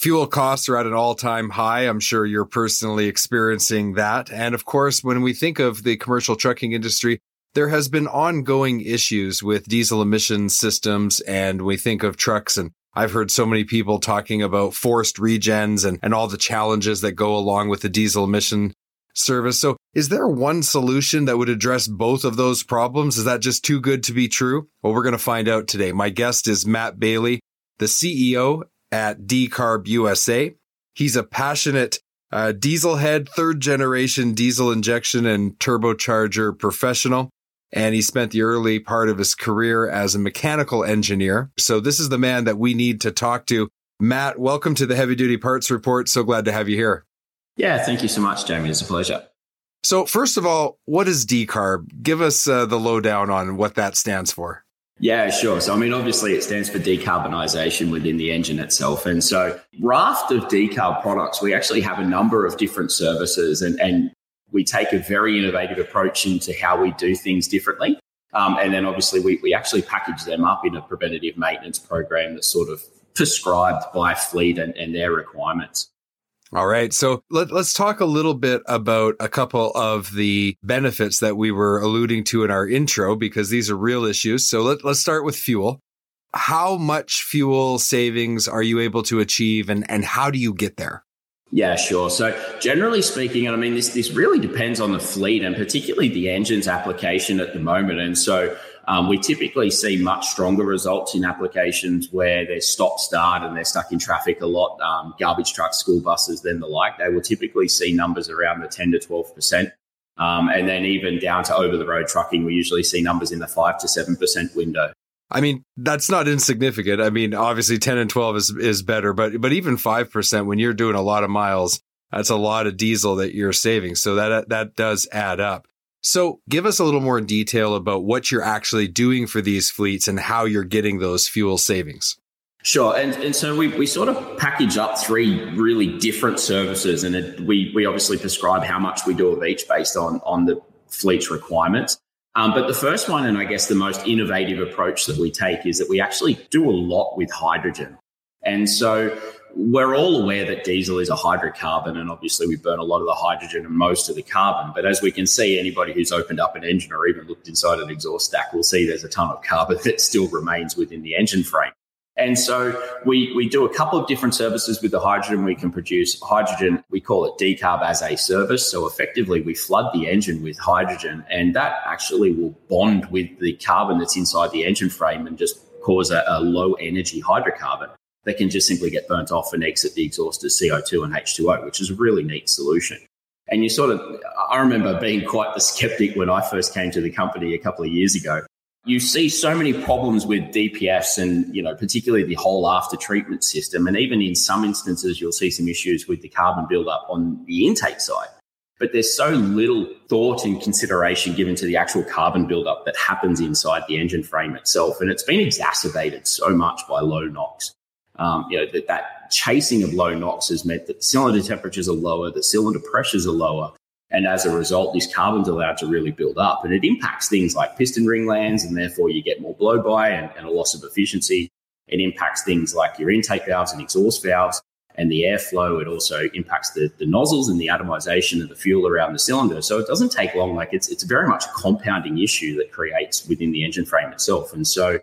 Fuel costs are at an all time high. I'm sure you're personally experiencing that. And of course, when we think of the commercial trucking industry, there has been ongoing issues with diesel emission systems. And we think of trucks and I've heard so many people talking about forced regens and, and all the challenges that go along with the diesel emission service. So is there one solution that would address both of those problems? Is that just too good to be true? Well, we're going to find out today. My guest is Matt Bailey, the CEO at Decarb USA. He's a passionate uh, diesel head, third generation diesel injection and turbocharger professional. And he spent the early part of his career as a mechanical engineer. So this is the man that we need to talk to. Matt, welcome to the Heavy Duty Parts Report. So glad to have you here. Yeah, thank you so much, Jamie. It's a pleasure. So, first of all, what is decarb? Give us uh, the lowdown on what that stands for. Yeah, sure. So, I mean, obviously, it stands for decarbonisation within the engine itself. And so, raft of decarb products, we actually have a number of different services, and, and we take a very innovative approach into how we do things differently. Um, and then, obviously, we, we actually package them up in a preventative maintenance program that's sort of prescribed by fleet and, and their requirements. All right. So let, us talk a little bit about a couple of the benefits that we were alluding to in our intro, because these are real issues. So let, let's start with fuel. How much fuel savings are you able to achieve and, and how do you get there? Yeah, sure. So generally speaking, and I mean, this, this really depends on the fleet and particularly the engine's application at the moment. And so um, we typically see much stronger results in applications where they're stop start and they're stuck in traffic a lot, um, garbage trucks, school buses, then the like. They will typically see numbers around the 10 to 12%. Um, and then even down to over the road trucking, we usually see numbers in the 5 to 7% window. I mean, that's not insignificant. I mean, obviously 10 and 12 is, is better, but, but even 5% when you're doing a lot of miles, that's a lot of diesel that you're saving. So that, that does add up. So give us a little more detail about what you're actually doing for these fleets and how you're getting those fuel savings. Sure. And, and so we, we sort of package up three really different services and it, we, we obviously prescribe how much we do of each based on, on the fleet's requirements. Um, but the first one, and I guess the most innovative approach that we take is that we actually do a lot with hydrogen. And so we're all aware that diesel is a hydrocarbon, and obviously we burn a lot of the hydrogen and most of the carbon. But as we can see, anybody who's opened up an engine or even looked inside an exhaust stack will see there's a ton of carbon that still remains within the engine frame. And so we, we do a couple of different services with the hydrogen. We can produce hydrogen, we call it decarb as a service. So effectively, we flood the engine with hydrogen, and that actually will bond with the carbon that's inside the engine frame and just cause a, a low energy hydrocarbon that can just simply get burnt off and exit the exhaust as CO2 and H2O, which is a really neat solution. And you sort of, I remember being quite the skeptic when I first came to the company a couple of years ago. You see so many problems with DPFs and, you know, particularly the whole after treatment system. And even in some instances, you'll see some issues with the carbon buildup on the intake side. But there's so little thought and consideration given to the actual carbon buildup that happens inside the engine frame itself. And it's been exacerbated so much by low NOx um, you know, that, that chasing of low NOx has meant that cylinder temperatures are lower, the cylinder pressures are lower. And as a result, this carbon's allowed to really build up. And it impacts things like piston ring lands, and therefore you get more blow by and, and a loss of efficiency. It impacts things like your intake valves and exhaust valves and the airflow. It also impacts the, the nozzles and the atomization of the fuel around the cylinder. So it doesn't take long. Like it's, it's very much a compounding issue that creates within the engine frame itself. And so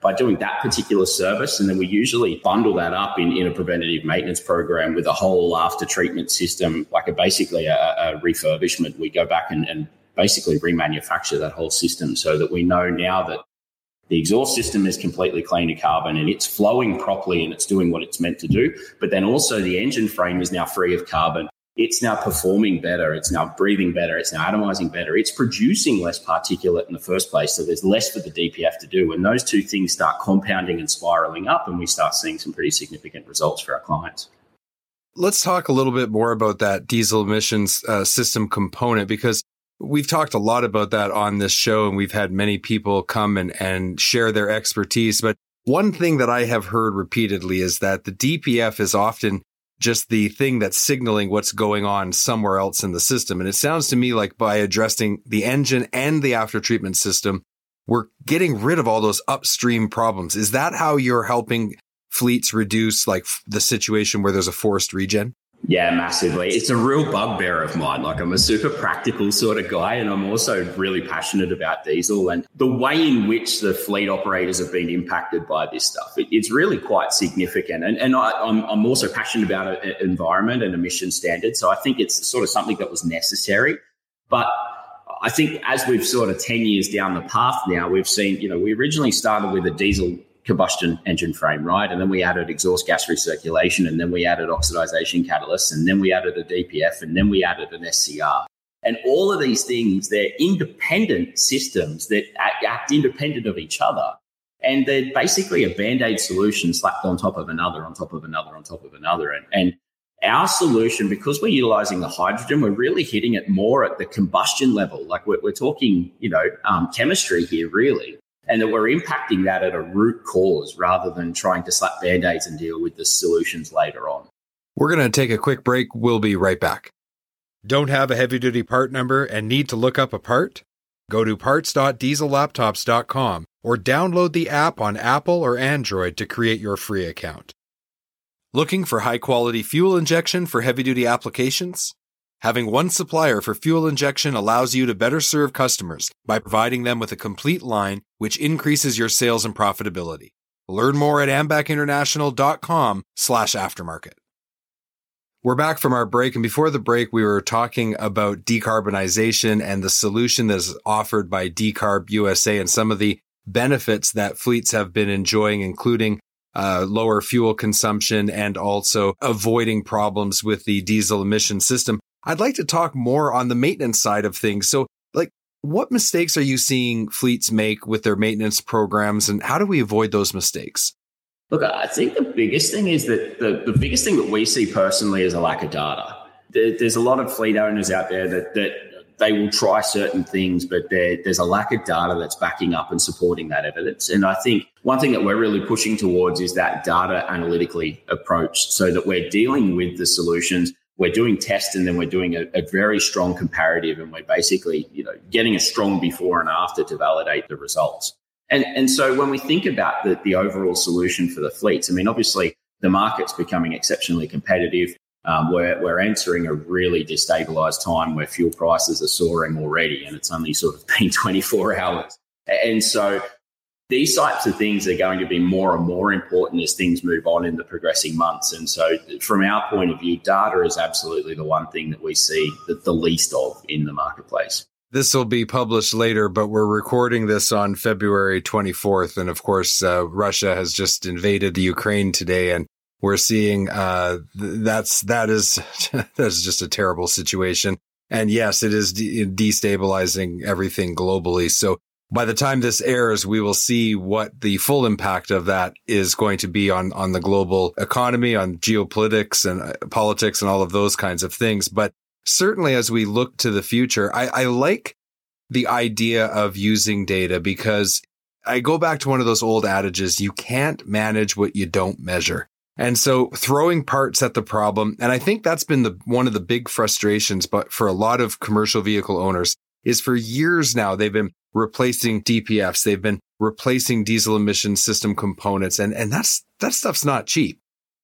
by doing that particular service. And then we usually bundle that up in, in a preventative maintenance program with a whole after treatment system, like a basically a, a refurbishment. We go back and, and basically remanufacture that whole system so that we know now that the exhaust system is completely clean of carbon and it's flowing properly and it's doing what it's meant to do. But then also the engine frame is now free of carbon. It's now performing better. It's now breathing better. It's now atomizing better. It's producing less particulate in the first place. So there's less for the DPF to do. And those two things start compounding and spiraling up, and we start seeing some pretty significant results for our clients. Let's talk a little bit more about that diesel emissions uh, system component because We've talked a lot about that on this show and we've had many people come and, and share their expertise. But one thing that I have heard repeatedly is that the DPF is often just the thing that's signaling what's going on somewhere else in the system. And it sounds to me like by addressing the engine and the after treatment system, we're getting rid of all those upstream problems. Is that how you're helping fleets reduce like the situation where there's a forced regen? Yeah, massively. It's a real bugbear of mine. Like, I'm a super practical sort of guy, and I'm also really passionate about diesel and the way in which the fleet operators have been impacted by this stuff. It, it's really quite significant. And, and I, am I'm, I'm also passionate about environment and emission standards. So I think it's sort of something that was necessary. But I think as we've sort of 10 years down the path now, we've seen, you know, we originally started with a diesel combustion engine frame, right? And then we added exhaust gas recirculation, and then we added oxidization catalysts, and then we added a DPF, and then we added an SCR. And all of these things, they're independent systems that act independent of each other. And they're basically a band aid solution slapped on top of another, on top of another, on top of another. And, and our solution, because we're utilizing the hydrogen, we're really hitting it more at the combustion level. Like we're, we're talking, you know, um, chemistry here, really and that we're impacting that at a root cause rather than trying to slap band aids and deal with the solutions later on. We're going to take a quick break. We'll be right back. Don't have a heavy duty part number and need to look up a part? Go to parts.diesellaptops.com or download the app on Apple or Android to create your free account. Looking for high quality fuel injection for heavy duty applications? Having one supplier for fuel injection allows you to better serve customers by providing them with a complete line, which increases your sales and profitability. Learn more at ambacinternational.com slash aftermarket. We're back from our break. And before the break, we were talking about decarbonization and the solution that is offered by Decarb USA and some of the benefits that fleets have been enjoying, including uh, lower fuel consumption and also avoiding problems with the diesel emission system. I'd like to talk more on the maintenance side of things. So, like, what mistakes are you seeing fleets make with their maintenance programs, and how do we avoid those mistakes? Look, I think the biggest thing is that the, the biggest thing that we see personally is a lack of data. There, there's a lot of fleet owners out there that, that they will try certain things, but there's a lack of data that's backing up and supporting that evidence. And I think one thing that we're really pushing towards is that data analytically approach so that we're dealing with the solutions we're doing tests and then we're doing a, a, very strong comparative and we're basically you know getting a strong before and after to validate the results. And and so when we think about the, the overall solution for the fleets i mean obviously the market's becoming exceptionally competitive. Um, we're, we're entering a really destabilized time where fuel prices are soaring already and it's only sort of been 24 hours. And so these types of things are going to be more and more important as things move on in the progressing months. And so, from our point of view, data is absolutely the one thing that we see the, the least of in the marketplace. This will be published later, but we're recording this on February 24th. And of course, uh, Russia has just invaded the Ukraine today. And we're seeing uh, that's that is that's just a terrible situation. And yes, it is de- destabilizing everything globally. So by the time this airs, we will see what the full impact of that is going to be on, on the global economy, on geopolitics and uh, politics and all of those kinds of things. But certainly as we look to the future, I, I like the idea of using data because I go back to one of those old adages. You can't manage what you don't measure. And so throwing parts at the problem. And I think that's been the, one of the big frustrations, but for a lot of commercial vehicle owners is for years now, they've been replacing DPFs. They've been replacing diesel emission system components. And, and that's, that stuff's not cheap.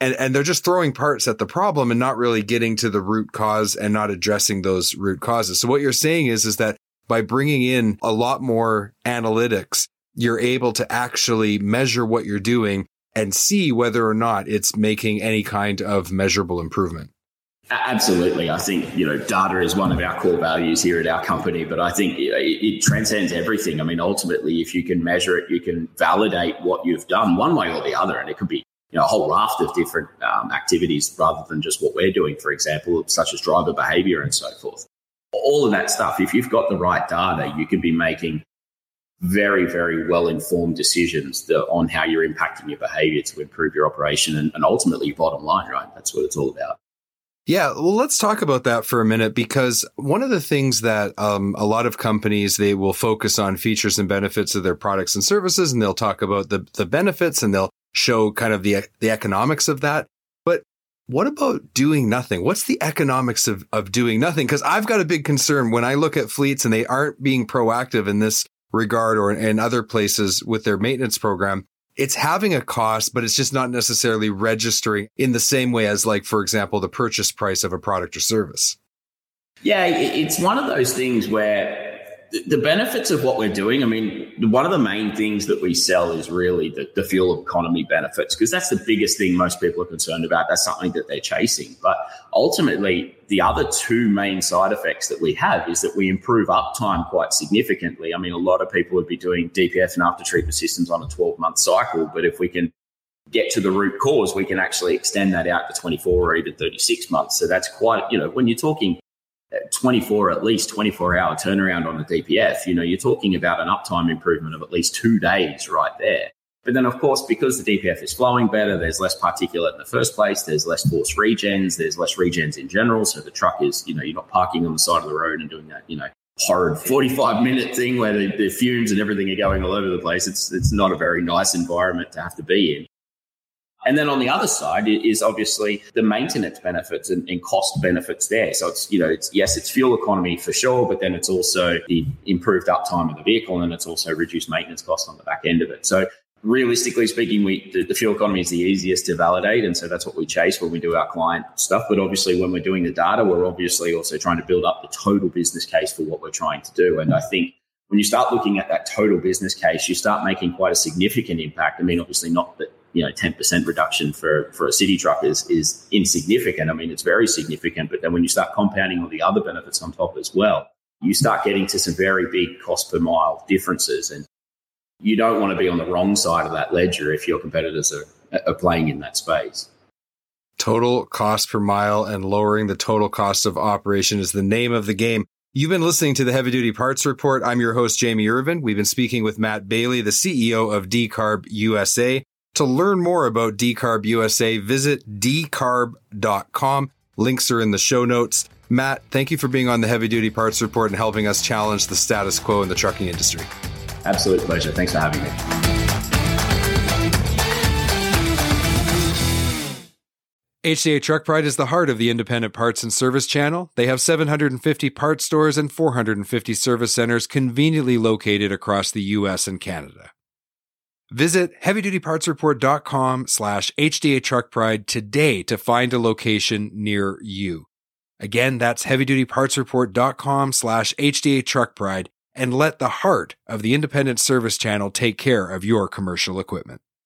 And, and they're just throwing parts at the problem and not really getting to the root cause and not addressing those root causes. So what you're saying is, is that by bringing in a lot more analytics, you're able to actually measure what you're doing and see whether or not it's making any kind of measurable improvement. Absolutely. I think, you know, data is one of our core values here at our company, but I think it, it, transcends everything. I mean, ultimately, if you can measure it, you can validate what you've done one way or the other. And it could be, you know, a whole raft of different um, activities rather than just what we're doing, for example, such as driver behavior and so forth. All of that stuff, if you've got the right data, you can be making very, very well informed decisions on how you're impacting your behavior to improve your operation and, and ultimately your bottom line, right? That's what it's all about. Yeah, well, let's talk about that for a minute because one of the things that um, a lot of companies they will focus on features and benefits of their products and services, and they'll talk about the the benefits and they'll show kind of the the economics of that. But what about doing nothing? What's the economics of of doing nothing? Because I've got a big concern when I look at fleets and they aren't being proactive in this regard or in other places with their maintenance program it's having a cost, but it's just not necessarily registering in the same way as, like, for example, the purchase price of a product or service. Yeah, it's one of those things where the benefits of what we're doing, I mean, one of the main things that we sell is really the, the fuel economy benefits because that's the biggest thing most people are concerned about. That's something that they're chasing. But ultimately, the other two main side effects that we have is that we improve uptime quite significantly. I mean, a lot of people would be doing DPF and after treatment systems on a 12 month cycle, but if we can get to the root cause, we can actually extend that out to 24 or even 36 months. So that's quite, you know, when you're talking uh, 24 at least 24 hour turnaround on the DPF, you know, you're talking about an uptime improvement of at least two days right there. But then, of course, because the DPF is flowing better, there's less particulate in the first place, there's less force regens, there's less regens in general. So the truck is, you know, you're not parking on the side of the road and doing that, you know, horrid 45 minute thing where the, the fumes and everything are going all over the place. It's, it's not a very nice environment to have to be in. And then on the other side is obviously the maintenance benefits and, and, cost benefits there. So it's, you know, it's, yes, it's fuel economy for sure, but then it's also the improved uptime of the vehicle and it's also reduced maintenance costs on the back end of it. So realistically speaking, we, the, the fuel economy is the easiest to validate. And so that's what we chase when we do our client stuff. But obviously when we're doing the data, we're obviously also trying to build up the total business case for what we're trying to do. And I think when you start looking at that total business case, you start making quite a significant impact. I mean, obviously not that you know 10% reduction for for a city truck is is insignificant i mean it's very significant but then when you start compounding all the other benefits on top as well you start getting to some very big cost per mile differences and you don't want to be on the wrong side of that ledger if your competitors are, are playing in that space total cost per mile and lowering the total cost of operation is the name of the game You've been listening to the Heavy Duty Parts Report. I'm your host, Jamie Irvin. We've been speaking with Matt Bailey, the CEO of Decarb USA. To learn more about Decarb USA, visit decarb.com. Links are in the show notes. Matt, thank you for being on the Heavy Duty Parts Report and helping us challenge the status quo in the trucking industry. Absolute pleasure. Thanks for having me. HDA Truck Pride is the heart of the independent parts and service channel. They have 750 parts stores and 450 service centers conveniently located across the US and Canada. Visit heavydutypartsreport.com slash HDA Truck Pride today to find a location near you. Again, that's heavydutypartsreport.com slash HDA Truck Pride and let the heart of the independent service channel take care of your commercial equipment.